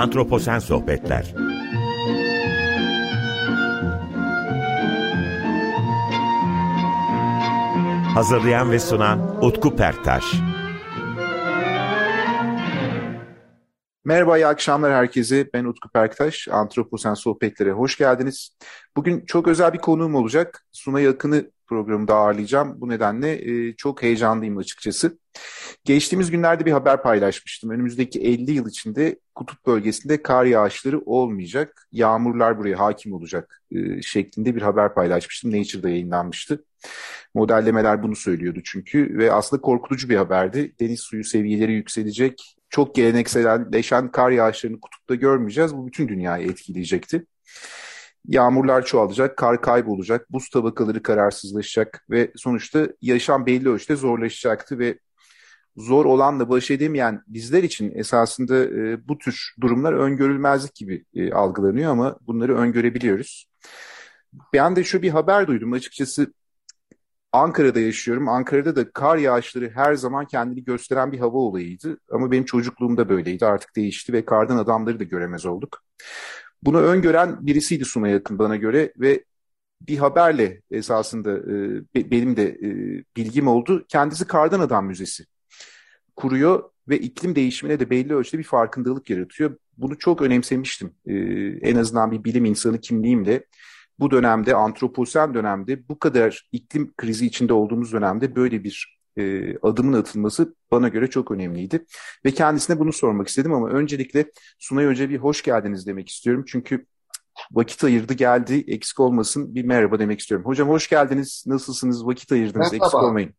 Antroposen Sohbetler Hazırlayan ve sunan Utku Perktaş Merhaba, iyi akşamlar herkese. Ben Utku Perktaş. Antroposen Sohbetlere hoş geldiniz. Bugün çok özel bir konuğum olacak. Suna Yakın'ı programda ağırlayacağım. Bu nedenle e, çok heyecanlıyım açıkçası. Geçtiğimiz günlerde bir haber paylaşmıştım. Önümüzdeki 50 yıl içinde kutup bölgesinde kar yağışları olmayacak, yağmurlar buraya hakim olacak e, şeklinde bir haber paylaşmıştım. Nature'da yayınlanmıştı. Modellemeler bunu söylüyordu çünkü ve aslında korkutucu bir haberdi. Deniz suyu seviyeleri yükselecek, çok gelenekselleşen kar yağışlarını kutupta görmeyeceğiz. Bu bütün dünyayı etkileyecekti. Yağmurlar çoğalacak, kar kaybolacak, buz tabakaları kararsızlaşacak ve sonuçta yaşam belli ölçüde zorlaşacaktı ve zor olanla baş edemeyen bizler için esasında e, bu tür durumlar öngörülmezlik gibi e, algılanıyor ama bunları öngörebiliyoruz. Ben de şu bir haber duydum açıkçası Ankara'da yaşıyorum. Ankara'da da kar yağışları her zaman kendini gösteren bir hava olayıydı. Ama benim çocukluğumda böyleydi. Artık değişti ve kardan adamları da göremez olduk. Bunu öngören birisiydi Suna yakın bana göre ve bir haberle esasında e, benim de e, bilgim oldu. Kendisi Kardan Adam Müzesi kuruyor ve iklim değişimine de belli ölçüde bir farkındalık yaratıyor. Bunu çok önemsemiştim. E, en azından bir bilim insanı kimliğimle bu dönemde, antroposen dönemde, bu kadar iklim krizi içinde olduğumuz dönemde böyle bir e, adımın atılması bana göre çok önemliydi. Ve kendisine bunu sormak istedim ama öncelikle Sunay Hoca bir hoş geldiniz demek istiyorum. Çünkü vakit ayırdı geldi eksik olmasın bir merhaba demek istiyorum. Hocam hoş geldiniz nasılsınız vakit ayırdınız merhaba. eksik olmayın.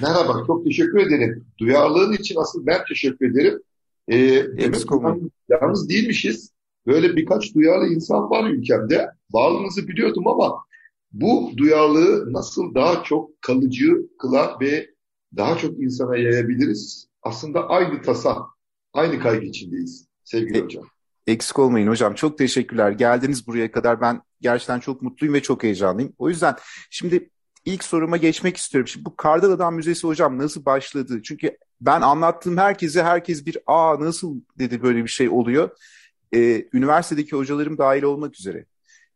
Merhaba çok teşekkür ederim. Duyarlılığın için asıl ben teşekkür ederim. Ee, olmayın. Yalnız değilmişiz. Böyle birkaç duyarlı insan var ülkemde. Varlığınızı biliyordum ama bu duyarlılığı nasıl daha çok kalıcı kılar ve daha çok insana yayabiliriz? Aslında aynı tasa, aynı kaygı içindeyiz sevgili e, hocam. Eksik olmayın hocam. Çok teşekkürler. Geldiniz buraya kadar. Ben gerçekten çok mutluyum ve çok heyecanlıyım. O yüzden şimdi ilk soruma geçmek istiyorum. Şimdi bu Kardan Adam Müzesi hocam nasıl başladı? Çünkü ben anlattığım herkese herkes bir aa nasıl dedi böyle bir şey oluyor. Ee, üniversitedeki hocalarım dahil olmak üzere.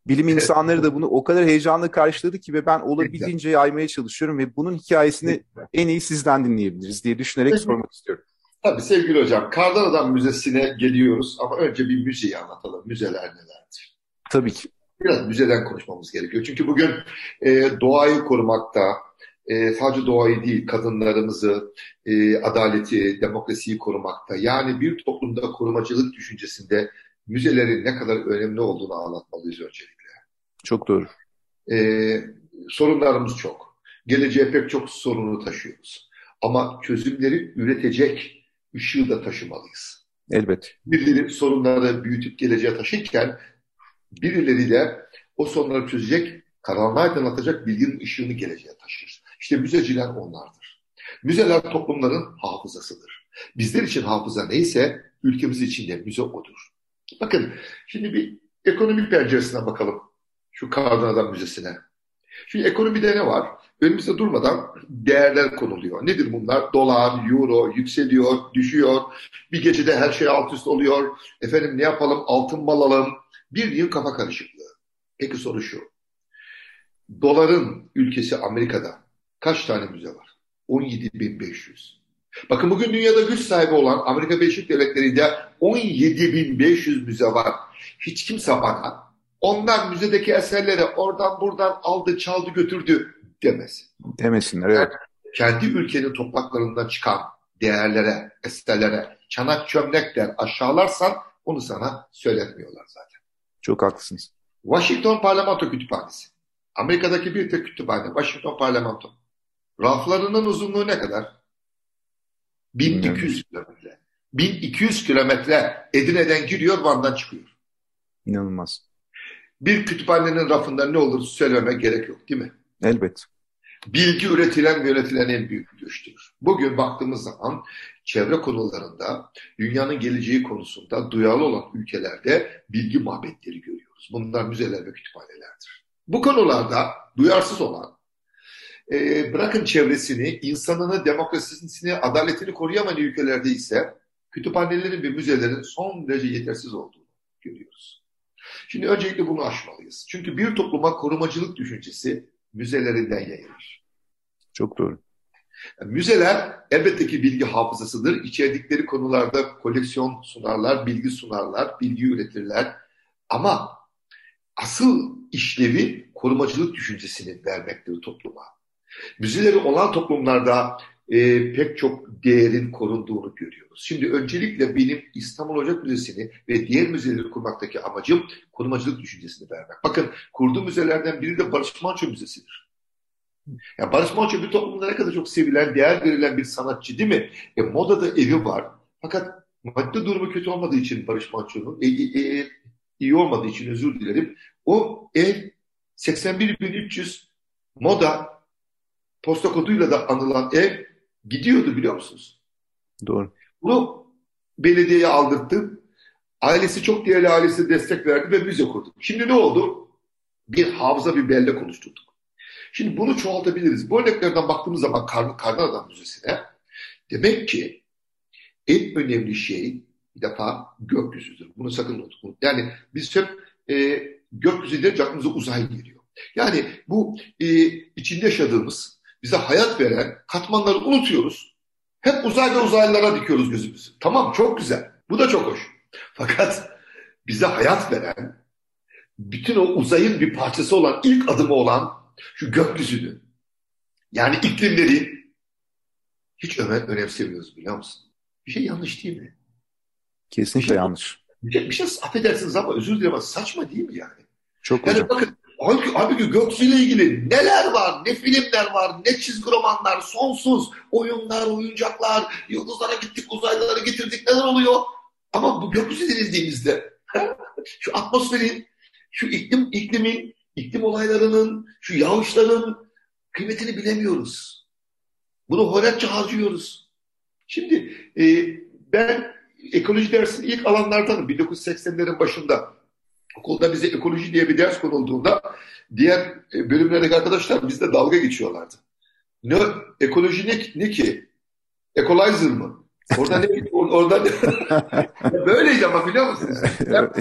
Bilim insanları da bunu o kadar heyecanla karşıladı ki ve ben olabildiğince yaymaya çalışıyorum ve bunun hikayesini en iyi sizden dinleyebiliriz diye düşünerek sormak istiyorum. Tabii sevgili hocam, Kardan Adam Müzesi'ne geliyoruz ama önce bir müzeyi anlatalım. Müzeler nelerdir? Tabii ki. Biraz müzeden konuşmamız gerekiyor. Çünkü bugün e, doğayı korumakta, e, sadece doğayı değil, kadınlarımızı, e, adaleti, demokrasiyi korumakta, yani bir toplumda korumacılık düşüncesinde müzelerin ne kadar önemli olduğunu anlatmalıyız öncelikle. Çok doğru. Ee, sorunlarımız çok. Geleceğe pek çok sorunu taşıyoruz. Ama çözümleri üretecek ışığı da taşımalıyız. Elbet. Birileri sorunları büyütüp geleceğe taşırken birileri de o sorunları çözecek, karanlığı aydınlatacak bilginin ışığını geleceğe taşır. İşte müzeciler onlardır. Müzeler toplumların hafızasıdır. Bizler için hafıza neyse ülkemiz için de müze odur. Bakın şimdi bir ekonomi penceresinden bakalım şu Kardan Adam Müzesi'ne. Şimdi ekonomide ne var? Önümüzde durmadan değerler konuluyor. Nedir bunlar? Dolar, euro yükseliyor, düşüyor. Bir gecede her şey alt üst oluyor. Efendim ne yapalım? Altın mal alalım. Bir yıl kafa karışıklığı. Peki soru şu. Doların ülkesi Amerika'da kaç tane müze var? 17.500. Bakın bugün dünyada güç sahibi olan Amerika Birleşik Devletleri'nde 17.500 müze var. Hiç kimse bana onlar müzedeki eserleri oradan buradan aldı çaldı götürdü demez. Demesinler evet. kendi ülkenin topraklarından çıkan değerlere, eserlere, çanak çömlekler aşağılarsan onu sana söyletmiyorlar zaten. Çok haklısınız. Washington Parlamento Kütüphanesi. Amerika'daki bir tek kütüphane. Washington Parlamento. Raflarının uzunluğu ne kadar? 1200 kilometre. 1200 kilometre Edirne'den giriyor, Van'dan çıkıyor. İnanılmaz. Bir kütüphanenin rafında ne olur söylememe gerek yok değil mi? Elbet. Bilgi üretilen ve yönetilen en büyük güçtür. Bugün baktığımız zaman çevre konularında dünyanın geleceği konusunda duyarlı olan ülkelerde bilgi mabetleri görüyoruz. Bunlar müzeler ve kütüphanelerdir. Bu konularda duyarsız olan e, bırakın çevresini, insanını, demokrasisini, adaletini koruyamayan ülkelerde ise kütüphanelerin ve müzelerin son derece yetersiz olduğunu görüyoruz. Şimdi öncelikle bunu aşmalıyız. Çünkü bir topluma korumacılık düşüncesi müzelerinden yayılır. Çok doğru. Müzeler elbette ki bilgi hafızasıdır. İçerdikleri konularda koleksiyon sunarlar, bilgi sunarlar, bilgi üretirler. Ama asıl işlevi korumacılık düşüncesini vermektir topluma. Müzeleri olan toplumlarda e, pek çok değerin korunduğunu görüyoruz. Şimdi öncelikle benim İstanbul Ocak Müzesi'ni ve diğer müzeleri kurmaktaki amacım korumacılık düşüncesini vermek. Bakın kurduğum müzelerden biri de Barış Manço Müzesi'dir. Yani Barış Manço bir toplumda ne kadar çok sevilen, değer verilen bir sanatçı değil mi? E, modada evi var. Fakat maddi durumu kötü olmadığı için Barış Manço'nun, e, e, e, iyi olmadığı için özür dilerim. O ev 81.300 moda posta koduyla da anılan ev gidiyordu biliyor musunuz? Doğru. Bunu belediyeye aldırttım. Ailesi çok değerli ailesi destek verdi ve müze kurduk. Şimdi ne oldu? Bir hafıza bir belde konuşturduk. Şimdi bunu çoğaltabiliriz. Bu örneklerden baktığımız zaman Kar Karnı Müzesi'ne demek ki en önemli şey bir defa gökyüzüdür. Bunu sakın unutmayın. Yani biz hep e, gökyüzü deyince aklımıza uzay geliyor. Yani bu e, içinde yaşadığımız, bize hayat veren katmanları unutuyoruz. Hep uzay ve uzaylılara dikiyoruz gözümüzü. Tamam çok güzel. Bu da çok hoş. Fakat bize hayat veren, bütün o uzayın bir parçası olan, ilk adımı olan şu gökyüzünü, yani iklimleri hiç önem, önemsemiyoruz biliyor musun? Bir şey yanlış değil mi? Kesinlikle bir şey, yanlış. Bir şey, bir şey affedersiniz ama özür dilerim ama saçma değil mi yani? Çok yani hocam. bakın halbuki, halbuki gökyüzüyle ilgili neler var, ne filmler var, ne çizgi romanlar, sonsuz oyunlar, oyuncaklar, yıldızlara gittik, uzaylılara getirdik, neler oluyor? Ama bu gökyüzü denizdiğimizde şu atmosferin, şu iklim iklimin, iklim olaylarının, şu yağışların kıymetini bilemiyoruz. Bunu horetçe harcıyoruz. Şimdi e, ben ekoloji dersini ilk alanlardanım 1980'lerin başında. Okulda bize ekoloji diye bir ders konulduğunda diğer bölümlerdeki arkadaşlar bizde dalga geçiyorlardı. Ne ekoloji ne, ne ki? Equalizer mı? Orada ne? Orada ne? Böyleydi ama biliyor musunuz? Ben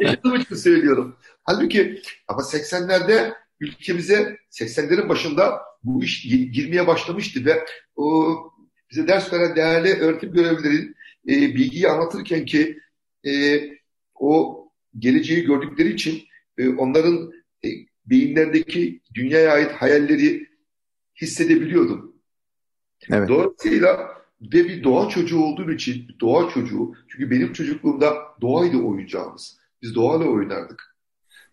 yaşadığım için söylüyorum. Halbuki ama 80'lerde ülkemize 80'lerin başında bu iş girmeye başlamıştı ve o bize ders veren değerli öğretim görevlilerin e, bilgiyi anlatırken ki e, o geleceği gördükleri için e, onların e, beyinlerdeki dünyaya ait hayalleri hissedebiliyordum. Evet. Dolayısıyla ve bir doğa çocuğu olduğum için doğa çocuğu çünkü benim çocukluğumda doğaydı oyuncağımız. Biz doğayla oynardık.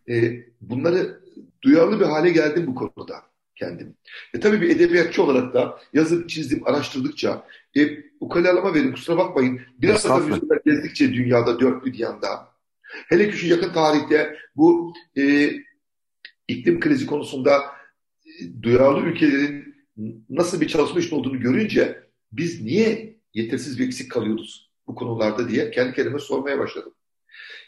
E, bunları duyarlı bir hale geldim bu konuda kendim. E, tabii bir edebiyatçı olarak da yazıp çizdim, araştırdıkça e, ukalalama verin kusura bakmayın. Biraz da müzeler gezdikçe dünyada dört bir yanda hele ki şu yakın tarihte bu e, iklim krizi konusunda e, duyarlı ülkelerin nasıl bir çalışma için olduğunu görünce biz niye yetersiz ve eksik kalıyoruz bu konularda diye kendi kendime sormaya başladım.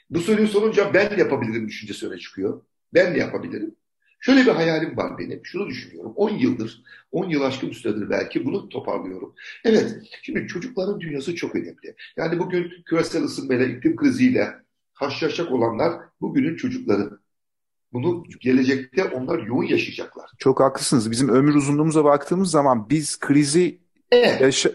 Bu soruyu sorunca ben yapabilirim düşüncesi öne çıkıyor. Ben de yapabilirim. Şöyle bir hayalim var benim. Şunu düşünüyorum. 10 yıldır, 10 yıl aşkın süredir belki bunu toparlıyorum. Evet, şimdi çocukların dünyası çok önemli. Yani bugün küresel ısınmayla, iklim kriziyle karşılaşacak olanlar bugünün çocukları. Bunu gelecekte onlar yoğun yaşayacaklar. Çok haklısınız. Bizim ömür uzunluğumuza baktığımız zaman biz krizi Evet. yaşa-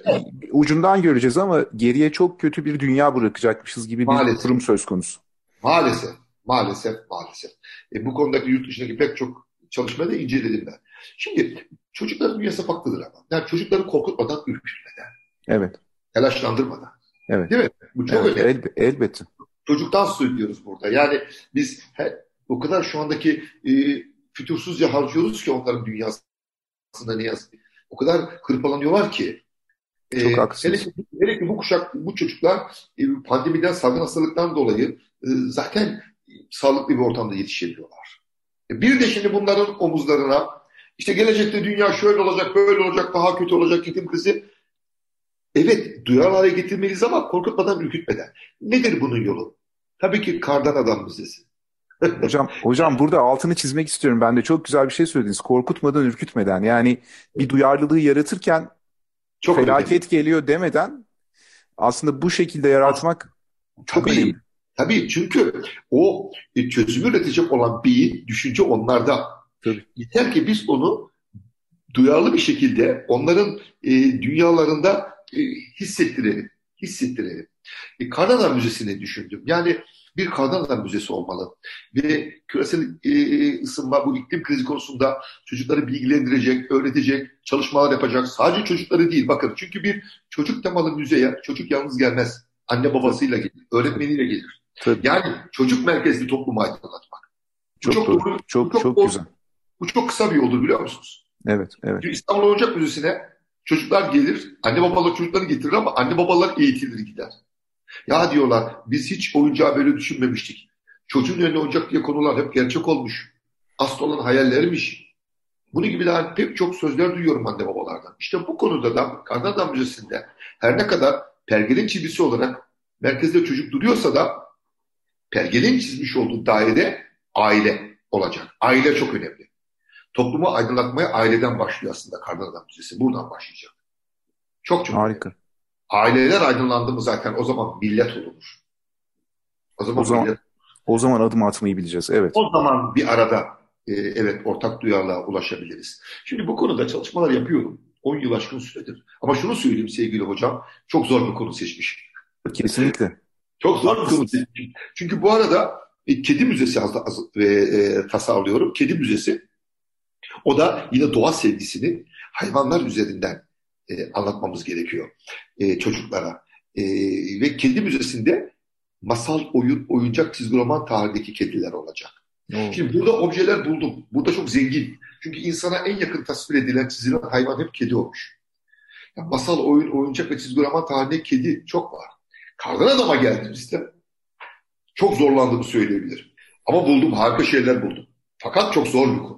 ucundan göreceğiz ama geriye çok kötü bir dünya bırakacakmışız gibi bir Maalesef. durum söz konusu. Maalesef, maalesef, maalesef. E, bu konudaki yurt dışındaki pek çok çalışmayı da inceledim ben. Şimdi çocukların dünyası farklıdır ama. Yani çocukları korkutmadan, ürkütmeden, Evet. telaşlandırmadan. Evet. Değil mi? Bu çok Evet, önemli. elbe- elbette. Çocuktan söylüyoruz burada. Yani biz he, o kadar şu andaki e, fütursuzca harcıyoruz ki onların dünyasında ne yazık. O kadar hırpalanıyorlar ki. E, Çok haklısınız. Hele, ki- hele ki bu kuşak, bu çocuklar e, pandemiden, salgın hastalıktan dolayı e, zaten sağlıklı bir ortamda yetişemiyorlar. E, bir de şimdi bunların omuzlarına işte gelecekte dünya şöyle olacak, böyle olacak, daha kötü olacak, iklim krizi. Evet, duyarlı hale getirmeliyiz ama korkutmadan, ürkütmeden. Nedir bunun yolu? Tabii ki kardan adam müzesi. Hocam, hocam burada altını çizmek istiyorum. Ben de çok güzel bir şey söylediniz. Korkutmadan, ürkütmeden. Yani bir duyarlılığı yaratırken Çok önemli. felaket geliyor demeden aslında bu şekilde yaratmak çok tabii, önemli. Tabii çünkü o e, çözümü üretecek olan beyin, düşünce onlarda. Tabii. Yeter ki biz onu duyarlı bir şekilde onların e, dünyalarında e, hissettirelim. Hissettirelim. E, Karnadar Müzesi'ni düşündüm. Yani bir Karnadar Müzesi olmalı. Ve küresel e, ısınma, bu iklim krizi konusunda çocukları bilgilendirecek, öğretecek, çalışmalar yapacak. Sadece çocukları değil bakın. Çünkü bir çocuk temalı müzeye çocuk yalnız gelmez. Anne babasıyla gelir, öğretmeniyle gelir. Tabii. Yani çocuk merkezli toplumu aydınlatmak. Bu Çok, doğru. Çok, çok, doğru. güzel. Bu çok kısa bir yoldur biliyor musunuz? Evet, evet. İstanbul Oyuncak Müzesi'ne çocuklar gelir, anne babalar çocuklarını getirir ama anne babalar eğitilir gider. Ya diyorlar biz hiç oyuncağı böyle düşünmemiştik. Çocuğun önüne oyuncak diye konular hep gerçek olmuş. Asıl olan hayallermiş. Bunu gibi daha pek çok sözler duyuyorum anne babalardan. İşte bu konuda da Karnadağ Müzesi'nde her ne kadar pergelin çizgisi olarak merkezde çocuk duruyorsa da pergelin çizmiş olduğu daire aile olacak. Aile çok önemli. Toplumu aydınlatmaya aileden başlıyor aslında Karnadağ Müzesi. Buradan başlayacak. Çok çok Harika. önemli. Aileler aydınlandı mı zaten o zaman millet olur. O zaman, O zaman- millet, O zaman adım atmayı bileceğiz. Evet. o zaman bir arada e, evet ortak duyarlılığa ulaşabiliriz. Şimdi bu konuda çalışmalar yapıyorum. 10 yıl aşkın süredir. Ama şunu söyleyeyim sevgili hocam. Çok zor bir konu seçmişim. Kesinlikle. Çok zor bir konu seçmişim. Çünkü bu arada e, kedi müzesi az, az, ve e, tasarlıyorum. Kedi müzesi. O da yine doğa sevgisini hayvanlar üzerinden e, anlatmamız gerekiyor e, çocuklara. E, ve kedi müzesinde masal oyun, oyuncak çizgi roman tarihindeki kediler olacak. Oo. Şimdi burada objeler buldum. Burada çok zengin. Çünkü insana en yakın tasvir edilen, çizilen hayvan hep kedi olmuş. Ya masal, oyun, oyuncak ve çizgi roman tarihinde kedi çok var. Kardan adama geldiğimizde çok zorlandığımı söyleyebilirim. Ama buldum, harika şeyler buldum. Fakat çok zor bir konu.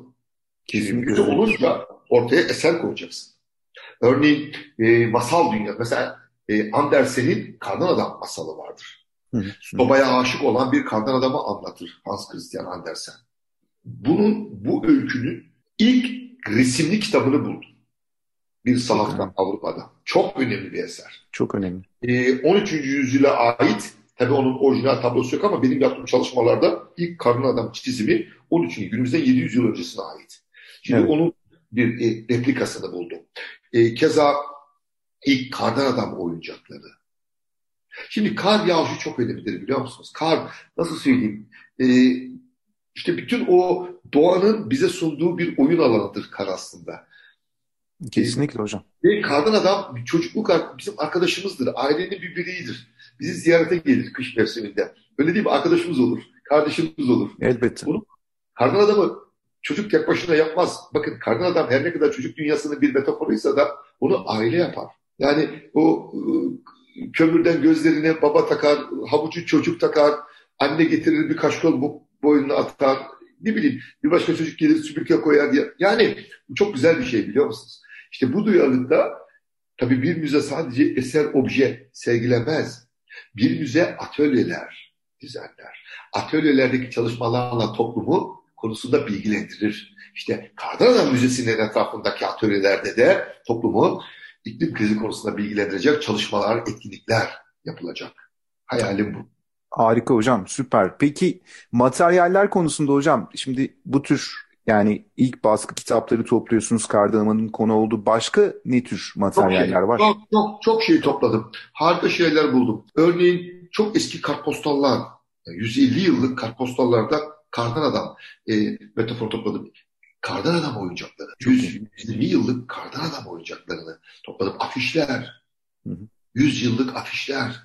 Kesinlikle. Olunca ortaya eser koyacaksın. Örneğin e, masal dünya. Mesela e, Andersen'in Kardan Adam masalı vardır. Sobaya aşık olan bir kardan adamı anlatır Hans Christian Andersen. Bunun, bu öykünün ilk resimli kitabını buldum. Bir sahaftan Avrupa'da. Çok önemli bir eser. Çok önemli. Ee, 13. yüzyıla ait, tabii onun orijinal tablosu yok ama benim yaptığım çalışmalarda ilk kardan adam çizimi 13. günümüzden 700 yıl öncesine ait. Şimdi Evet. onun bir e, replikasını buldum. E, keza ilk kardan adam oyuncakları. Şimdi kar yağışı çok önemlidir biliyor musunuz? Kar nasıl söyleyeyim? E, işte bütün o doğanın bize sunduğu bir oyun alanıdır kar aslında. Kesinlikle hocam. Ve kardan adam bir çocukluk bizim arkadaşımızdır. Ailenin bir bireyidir. Bizi ziyarete gelir kış mevsiminde. Öyle değil mi? Arkadaşımız olur. Kardeşimiz olur. Elbette. Bunu- Kardan adamı çocuk tek başına yapmaz. Bakın kardan adam her ne kadar çocuk dünyasının bir metaforuysa da onu aile yapar. Yani o ıı, kömürden gözlerine baba takar, havucu çocuk takar, anne getirir bir kaşkol bu boynuna atar. Ne bileyim bir başka çocuk gelir süpürge koyar diye. Yani çok güzel bir şey biliyor musunuz? İşte bu duyarlılıkta tabii bir müze sadece eser, obje sergilemez. Bir müze atölyeler düzenler. Atölyelerdeki çalışmalarla toplumu konusunda bilgilendirir. İşte Kardan Adam Müzesi'nin etrafındaki atölyelerde de toplumu iklim krizi konusunda bilgilendirecek çalışmalar, etkinlikler yapılacak. Hayalim bu. Harika hocam, süper. Peki materyaller konusunda hocam, şimdi bu tür yani ilk baskı kitapları topluyorsunuz, Kardaman'ın konu olduğu başka ne tür Çok şey, materyaller var? çok, çok, çok şey topladım. Harika şeyler buldum. Örneğin çok eski kartpostallar, yani 150 yıllık kartpostallarda kardan adam e, metafor topladım. Kardan adam oyuncakları. Çok 120 yıllık kardan adam oyuncaklarını topladım. Afişler. Hı hı. 100 yıllık afişler.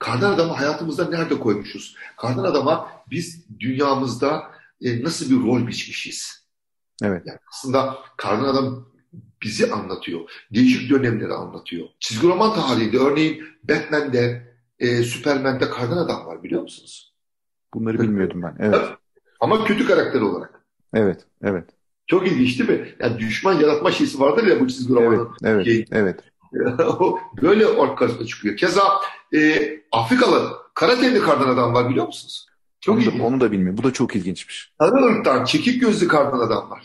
Kardan adamı hayatımızda nerede koymuşuz? Kardan adama biz dünyamızda e, nasıl bir rol biçmişiz? Evet. Yani aslında Kardan Adam bizi anlatıyor. Değişik dönemleri anlatıyor. Çizgi roman tarihinde örneğin Batman'de, e, Superman'de Kardan Adam var biliyor musunuz? Bunları bilmiyordum ben. Evet, Ama kötü karakter olarak. evet, evet, Çok ilginç değil mi? Yani düşman yaratma şeysi vardır ya bu çizgi romanın. evet, Şey- evet. O Böyle orkasına çıkıyor. Keza e, Afrikalı Karatenli Kardan Adam var biliyor musunuz? Çok Onu da, ilginç. onu da bilmiyorum. Bu da çok ilginçmiş. Sarı çekik gözlü Kardan Adam var.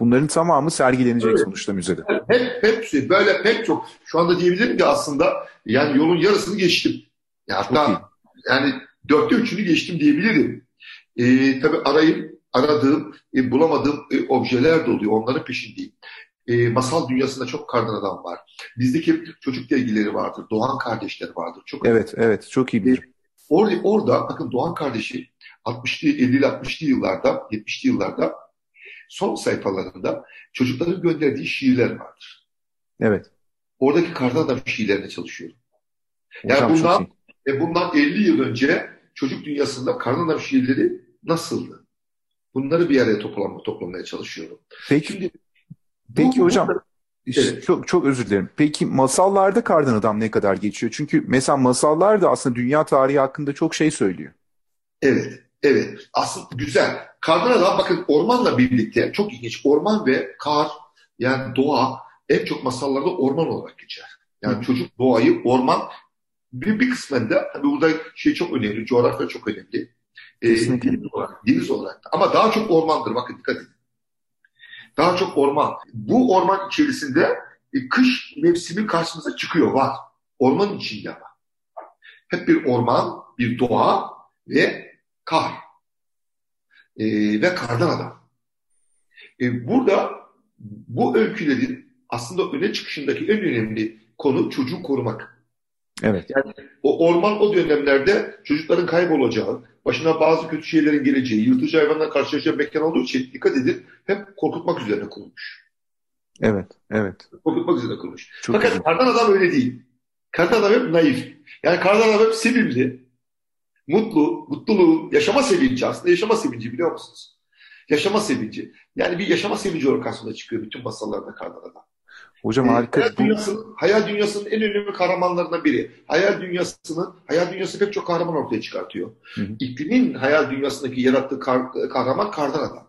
Bunların tamamı sergilenecek Evet. sonuçta müzede. Hep hepsi böyle pek çok şu anda diyebilirim ki aslında Yani yolun yarısını geçtim. Ya hatta yani dörtte üçünü geçtim diyebilirim. E, tabii arayıp aradığım, e, bulamadığım e, objeler de oluyor. Onların peşindeyim. E, masal dünyasında çok kardan adam var. Bizdeki çocuk dergileri vardır. Doğan kardeşler vardır. Çok evet, evet. Çok iyi bilirim. Orada, orada bakın Doğan kardeşi 60'lı 50'li 60'lı yıllarda 70'li yıllarda son sayfalarında çocukların gönderdiği şiirler vardır. Evet. Oradaki kardan adam şiirlerine çalışıyorum. Yani Hocam bundan, e, bundan 50 yıl önce çocuk dünyasında kardan adam şiirleri nasıldı? Bunları bir araya toplamaya, toplamaya çalışıyorum. Peki, Şimdi, peki bu, hocam Evet. Çok çok özür dilerim. Peki masallarda kardan adam ne kadar geçiyor? Çünkü mesela masallar da aslında dünya tarihi hakkında çok şey söylüyor. Evet, evet. Aslında güzel. Kardan adam bakın ormanla birlikte çok ilginç. Orman ve kar yani doğa en çok masallarda orman olarak geçer. Yani Hı. çocuk doğayı orman bir, bir kısmında tabii burada şey çok önemli, coğrafya çok önemli. Ee, deniz olarak, deniz olarak. Ama daha çok ormandır. Bakın dikkat edin. Daha çok orman. Bu orman içerisinde e, kış mevsimi karşımıza çıkıyor, var. Ormanın içinde ama. Hep bir orman, bir doğa ve kar. E, ve kardan adam. E, burada bu öykülerin aslında öne çıkışındaki en önemli konu çocuğu korumak. Evet. Yani o orman o dönemlerde çocukların kaybolacağı, başına bazı kötü şeylerin geleceği, yırtıcı hayvanla karşılaşacağı mekan olduğu için dikkat edin hep korkutmak üzerine kurulmuş. Evet, evet. Korkutmak üzerine kurulmuş. Çok Fakat güzel. kardan adam öyle değil. Kardan adam hep naif. Yani kardan adam hep sevimli, mutlu, mutluluğu, yaşama sevinci aslında yaşama sevinci biliyor musunuz? Yaşama sevinci. Yani bir yaşama sevinci olarak karşımıza çıkıyor bütün masallarda kardan adam. Hocam harika. Hayal, dünyasının, hayal dünyasının en önemli kahramanlarından biri. Hayal dünyasının, hayal dünyası pek çok kahraman ortaya çıkartıyor. Hı hı. İklimin hayal dünyasındaki yarattığı kar, kahraman kardan adam.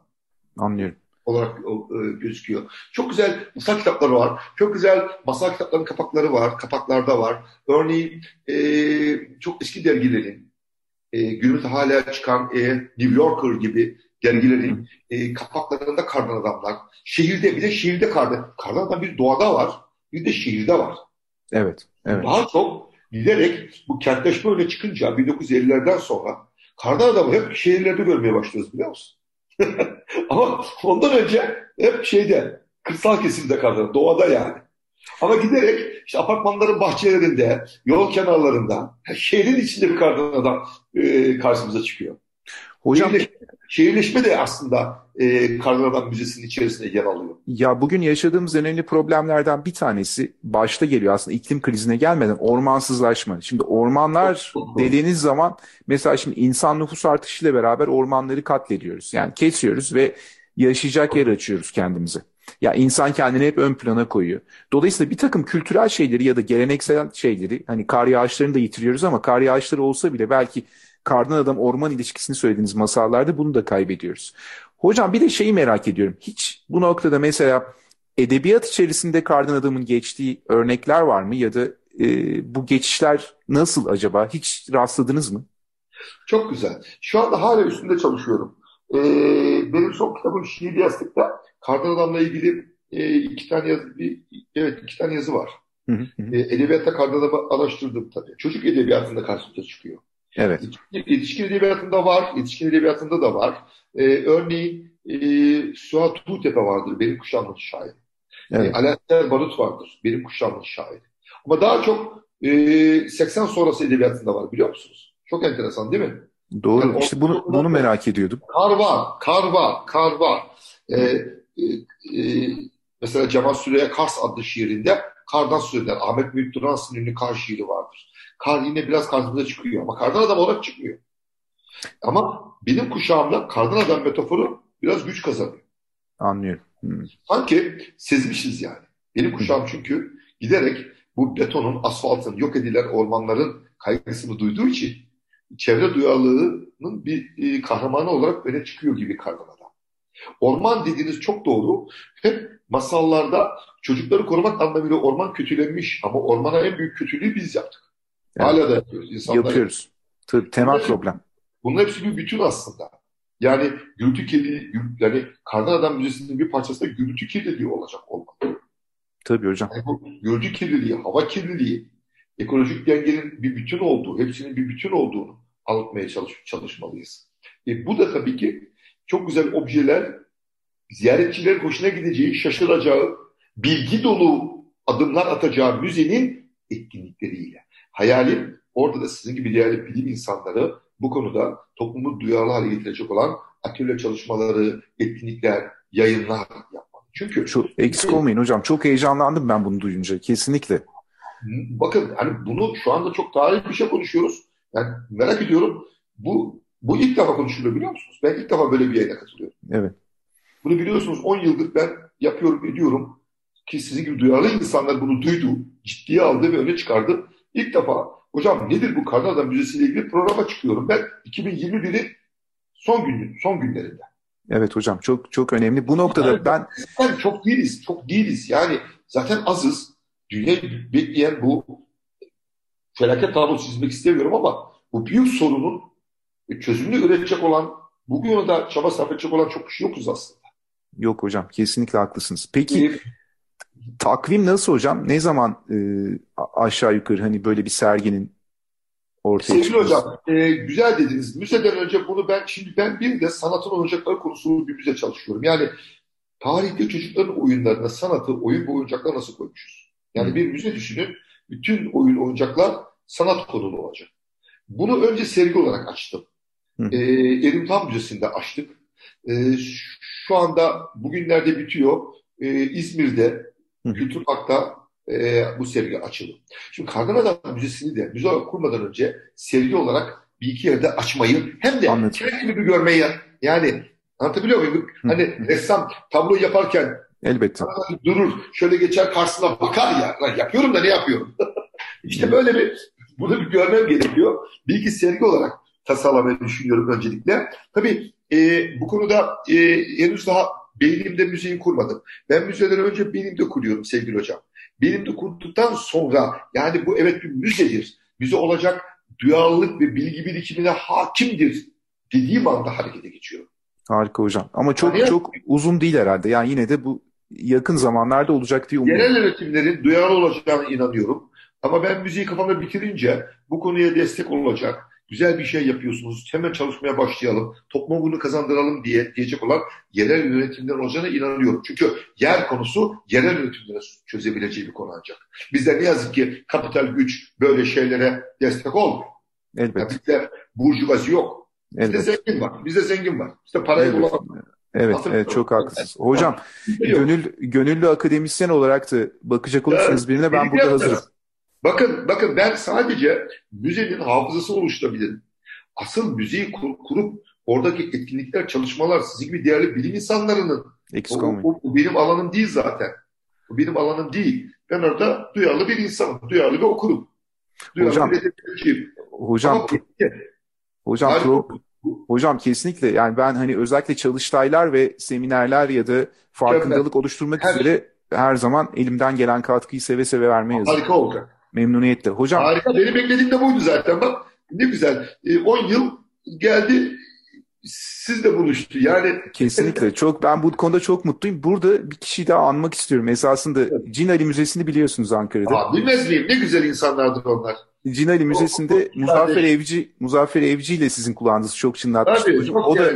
Anlıyorum. Olarak e, gözüküyor. Çok güzel masal kitapları var. Çok güzel masal kitaplarının kapakları var. Kapaklarda var. Örneğin e, çok eski dergilerin e, günümüzde hala çıkan e, New Yorker gibi dergilerin e, kapaklarında kardan adamlar. Şehirde bir de şehirde kardan. Kardan adam bir doğada var. Bir de şehirde var. Evet. evet. Daha çok giderek bu kentleşme öne çıkınca 1950'lerden sonra kardan adamı hep şehirlerde görmeye başlıyoruz biliyor musun? Ama ondan önce hep şeyde kırsal kesimde kardan, doğada yani. Ama giderek işte apartmanların bahçelerinde, yol kenarlarında, şehrin içinde bir kardan adam e, karşımıza çıkıyor. Hocam şehirleşme, şehirleşme de aslında e, Kardan Müzesi'nin içerisinde yer alıyor. Ya bugün yaşadığımız önemli problemlerden bir tanesi başta geliyor aslında iklim krizine gelmeden ormansızlaşma. Şimdi ormanlar dediğiniz zaman mesela şimdi insan nüfus artışıyla beraber ormanları katlediyoruz. Yani kesiyoruz ve yaşayacak yer açıyoruz kendimize. Ya insan kendini hep ön plana koyuyor. Dolayısıyla bir takım kültürel şeyleri ya da geleneksel şeyleri hani kar yağışlarını da yitiriyoruz ama kar yağışları olsa bile belki kardan adam orman ilişkisini söylediğiniz masallarda bunu da kaybediyoruz. Hocam bir de şeyi merak ediyorum. Hiç bu noktada mesela edebiyat içerisinde kardan adamın geçtiği örnekler var mı? Ya da e, bu geçişler nasıl acaba? Hiç rastladınız mı? Çok güzel. Şu anda hala üstünde çalışıyorum. Ee, benim son kitabım Şiir Yastık'ta kardan adamla ilgili e, iki tane yazı, bir, evet iki tane yazı var. Hı hı. E, edebiyatta kardan adamı araştırdım tabii. Çocuk edebiyatında karşımıza çıkıyor. Evet. Yetişkin edebiyatında var, yetişkin edebiyatında da var. Ee, örneğin e, Suat Tuğtepe vardır, benim kuşağımın şairi. Evet. E, Alaaddin Barut vardır, benim kuşağımın şairi. Ama daha çok e, 80 sonrası edebiyatında var biliyor musunuz? Çok enteresan değil mi? Doğru. Yani işte bunu bunu merak ediyordum. Kar var, kar var, kar var. Ee, e, e, mesela Cemal Süreya Kars adlı şiirinde kardan söz eder. Ahmet Büyük Duran'sın ünlü kar şiiri vardır. Kar yine biraz karşımıza çıkıyor ama kardan adam olarak çıkmıyor. Ama benim kuşağımda kardan adam metaforu biraz güç kazanıyor. Anlıyorum. Hmm. Sanki sezmişiz yani. Benim kuşağım çünkü giderek bu betonun, asfaltın, yok edilen ormanların kaygısını duyduğu için çevre duyarlılığının bir e, kahramanı olarak öne çıkıyor gibi kardan adam. Orman dediğiniz çok doğru. Hep masallarda çocukları korumak anlamıyla orman kötülenmiş ama ormana en büyük kötülüğü biz yaptık. Yani, Hala da yapıyoruz. İnsanlar yapıyoruz. Tabii, temel bunlar, problem. Bunun hepsi bir bütün aslında. Yani gürültü kirliliği, yani Kardan Adam Müzesi'nin bir parçası da gürültü kirliliği olacak olmalı. Tabii hocam. Yani bu gürültü kirliliği, hava kirliliği, ekolojik dengenin bir bütün olduğu, hepsinin bir bütün olduğunu anlatmaya çalış çalışmalıyız. E, bu da tabii ki çok güzel objeler, ziyaretçilerin hoşuna gideceği, şaşıracağı, bilgi dolu adımlar atacağı müzenin etkinlikleriyle. Hayalim orada da sizin gibi değerli bilim insanları bu konuda toplumu duyarlı hale getirecek olan atölye çalışmaları, etkinlikler, yayınlar yapmalı. Çünkü çok eksik olmayın hocam. Çok heyecanlandım ben bunu duyunca. Kesinlikle. Bakın hani bunu şu anda çok tarih bir şey konuşuyoruz. Yani merak ediyorum bu bu ilk defa konuşuluyor biliyor musunuz? Ben ilk defa böyle bir yayına katılıyorum. Evet. Bunu biliyorsunuz 10 yıldır ben yapıyorum ediyorum ki sizin gibi duyarlı insanlar bunu duydu, ciddiye aldı ve öne çıkardı. İlk defa hocam nedir bu Karnada Müzesi ile ilgili programa çıkıyorum ben 2021'in son gün son günlerinde. Evet hocam çok çok önemli. Bu noktada yani, ben ben çok değiliz, çok değiliz. Yani zaten azız. Dünya bekleyen bu felaket tablosu çizmek istemiyorum ama bu büyük sorunun çözümünü üretecek olan, bugün da çaba sarf edecek olan çok kişi yokuz aslında. Yok hocam kesinlikle haklısınız. Peki ee, takvim nasıl hocam? Ne zaman e, aşağı yukarı hani böyle bir serginin ortaya Sevgili çıkması? hocam e, güzel dediniz. Müzeden önce bunu ben şimdi ben bir de sanatın oyuncakları konusunu bir müze çalışıyorum. Yani tarihte çocukların oyunlarına sanatı, oyun ve oyuncaklar nasıl koymuşuz? Yani Hı. bir müze düşünün. Bütün oyun oyuncaklar sanat konulu olacak. Bunu önce sergi olarak açtım. E, Erim Tam Müzesi'nde açtık. E, şu anda bugünlerde bitiyor. E, İzmir'de. Kültür Park'ta e, bu sergi açıldı. Şimdi Kardan Adam Müzesi'ni de müze olarak kurmadan önce sergi olarak bir iki yerde açmayı hem de Anladım. gibi görmeyi yani anlatabiliyor muyum? Hani ressam tablo yaparken Elbette. Durur, şöyle geçer karşısına bakar ya. Lan yapıyorum da ne yapıyorum? İşte böyle bir, bunu bir görmem gerekiyor. Bir iki sergi olarak tasarlamayı düşünüyorum öncelikle. Tabii e, bu konuda e, henüz daha beynimde müzeyi kurmadım. Ben müzeleri önce beynimde kuruyorum sevgili hocam. Beynimde kurduktan sonra yani bu evet bir müzedir. Müze olacak duyarlılık ve bilgi birikimine hakimdir dediğim anda harekete geçiyorum. Harika hocam. Ama çok yani, çok uzun değil herhalde. Yani yine de bu yakın zamanlarda olacak diye umuyorum. Genel yönetimlerin duyarlı olacağına inanıyorum. Ama ben müziği kafamda bitirince bu konuya destek olacak, güzel bir şey yapıyorsunuz, hemen çalışmaya başlayalım, topluma bunu kazandıralım diye diyecek olan yerel yönetimlerin olacağına inanıyorum. Çünkü yer konusu yerel yönetimlere çözebileceği bir konu ancak. Bizde ne yazık ki kapital güç böyle şeylere destek olmuyor. Elbette. Yani bizde burjuvazi yok. Bizde Elbette. zengin var. Bizde zengin var. Bizde parayı bulamıyor. Evet, evet çok haklısınız. Hocam gönül, gönüllü akademisyen olarak da bakacak olursanız birine ben burada hazırım. Bakın, bakın ben sadece müzenin hafızası oluşturabilirim. Asıl müzeyi kur, kurup oradaki etkinlikler, çalışmalar, sizin gibi değerli bilim insanlarının o, o, o benim alanım değil zaten. O benim alanım değil. Ben orada duyarlı bir insanım, duyarlı bir okurum. Duyarlı hocam, bir hocam, Ama, hocam, pro, hocam kesinlikle yani ben hani özellikle çalıştaylar ve seminerler ya da farkındalık evet. oluşturmak her, üzere her zaman elimden gelen katkıyı seve seve vermeye hazırım. Harika olacak. Memnuniyetle. Hocam. Harika. Benim beklediğim de buydu zaten. Bak ne güzel. 10 e, yıl geldi siz de buluştu. Yani kesinlikle çok ben bu konuda çok mutluyum. Burada bir kişiyi daha anmak istiyorum. Esasında evet. Cinali Müzesi'ni biliyorsunuz Ankara'da. Aa, bilmez miyim? Ne güzel insanlardır onlar. Cinali Müzesi'nde o, Muzaffer Evci Muzaffer Evci ile sizin kulağınızı çok çınlatmıştı. Tabii, çok o da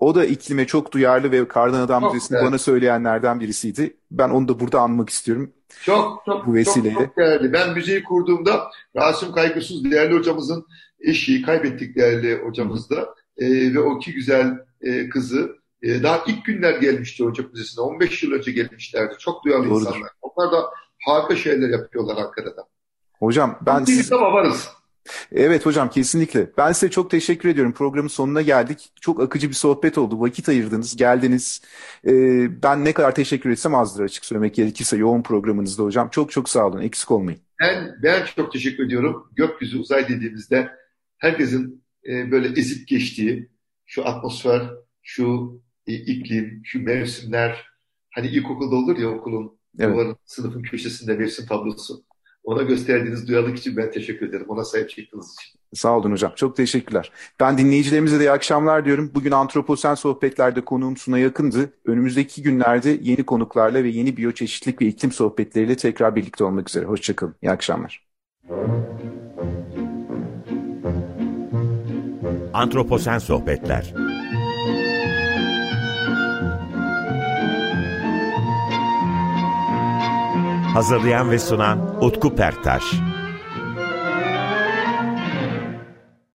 o da iklime çok duyarlı ve Kardan Adam evet. bana söyleyenlerden birisiydi. Ben onu da burada anmak istiyorum. Çok çok bu vesileyle. Çok, çok değerli. Ben müzeyi kurduğumda Rasim Kaygısız değerli hocamızın eşi, kaybettik değerli hocamız da e, ve o iki güzel e, kızı e, daha ilk günler gelmişti Ocak Müzesi'ne. 15 yıl önce gelmişlerdi. Çok duyarlı Doğrudur. insanlar. Onlar da harika şeyler yapıyorlar Ankara'da. Hocam ben siz... varız. Evet hocam kesinlikle. Ben size çok teşekkür ediyorum. Programın sonuna geldik. Çok akıcı bir sohbet oldu. Vakit ayırdınız, geldiniz. Ee, ben ne kadar teşekkür etsem azdır açık söylemek gerekirse yoğun programınızda hocam. Çok çok sağ olun. Eksik olmayın. Ben, ben çok teşekkür ediyorum. Gökyüzü uzay dediğimizde herkesin e, böyle ezip geçtiği şu atmosfer, şu e, iklim, şu mevsimler. Hani ilkokulda olur ya okulun evet. duvarın, sınıfın köşesinde mevsim tablosu. Ona gösterdiğiniz duyarlılık için ben teşekkür ederim. Ona sahip çıktığınız için. Sağ olun hocam. Çok teşekkürler. Ben dinleyicilerimize de iyi akşamlar diyorum. Bugün Antroposen Sohbetler'de konuğum Suna Yakın'dı. Önümüzdeki günlerde yeni konuklarla ve yeni biyoçeşitlik ve iklim sohbetleriyle tekrar birlikte olmak üzere. Hoşçakalın. İyi akşamlar. Antroposen Sohbetler Hazırlayan ve sunan Utku Perktaş